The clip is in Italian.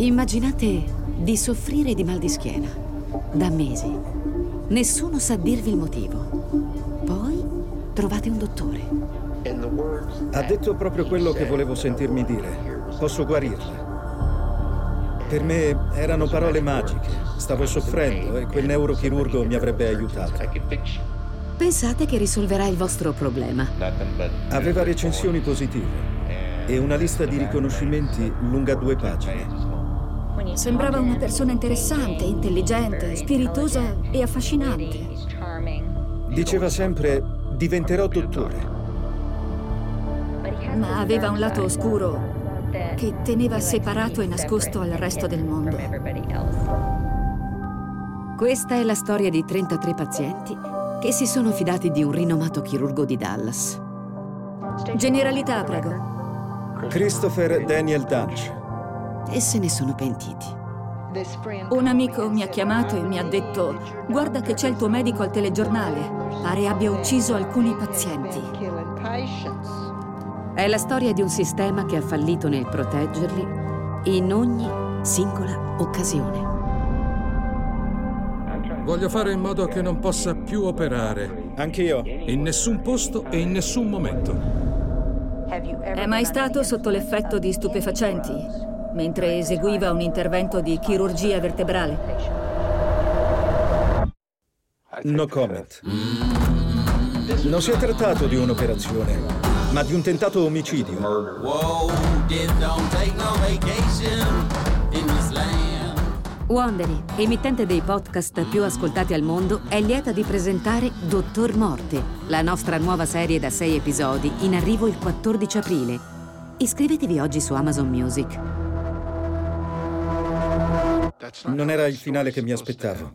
Immaginate di soffrire di mal di schiena da mesi. Nessuno sa dirvi il motivo. Poi trovate un dottore. Ha detto proprio quello che volevo sentirmi dire. Posso guarirla. Per me erano parole magiche. Stavo soffrendo e quel neurochirurgo mi avrebbe aiutato. Pensate che risolverà il vostro problema. Aveva recensioni positive e una lista di riconoscimenti lunga due pagine. Sembrava una persona interessante, intelligente, spiritosa e affascinante. Diceva sempre diventerò dottore. Ma aveva un lato oscuro che teneva separato e nascosto al resto del mondo. Questa è la storia di 33 pazienti che si sono fidati di un rinomato chirurgo di Dallas. Generalità, prego. Christopher Daniel Dunch. E se ne sono pentiti. Un amico mi ha chiamato e mi ha detto guarda che c'è il tuo medico al telegiornale. Pare abbia ucciso alcuni pazienti. È la storia di un sistema che ha fallito nel proteggerli in ogni singola occasione. Voglio fare in modo che non possa più operare. Anch'io. In nessun posto e in nessun momento. È mai stato sotto l'effetto di stupefacenti mentre eseguiva un intervento di chirurgia vertebrale? No comment. Non si è trattato di un'operazione, ma di un tentato omicidio. Wondery, emittente dei podcast più ascoltati al mondo, è lieta di presentare Dottor Morte, la nostra nuova serie da sei episodi in arrivo il 14 aprile. Iscrivetevi oggi su Amazon Music. Non era il finale che mi aspettavo.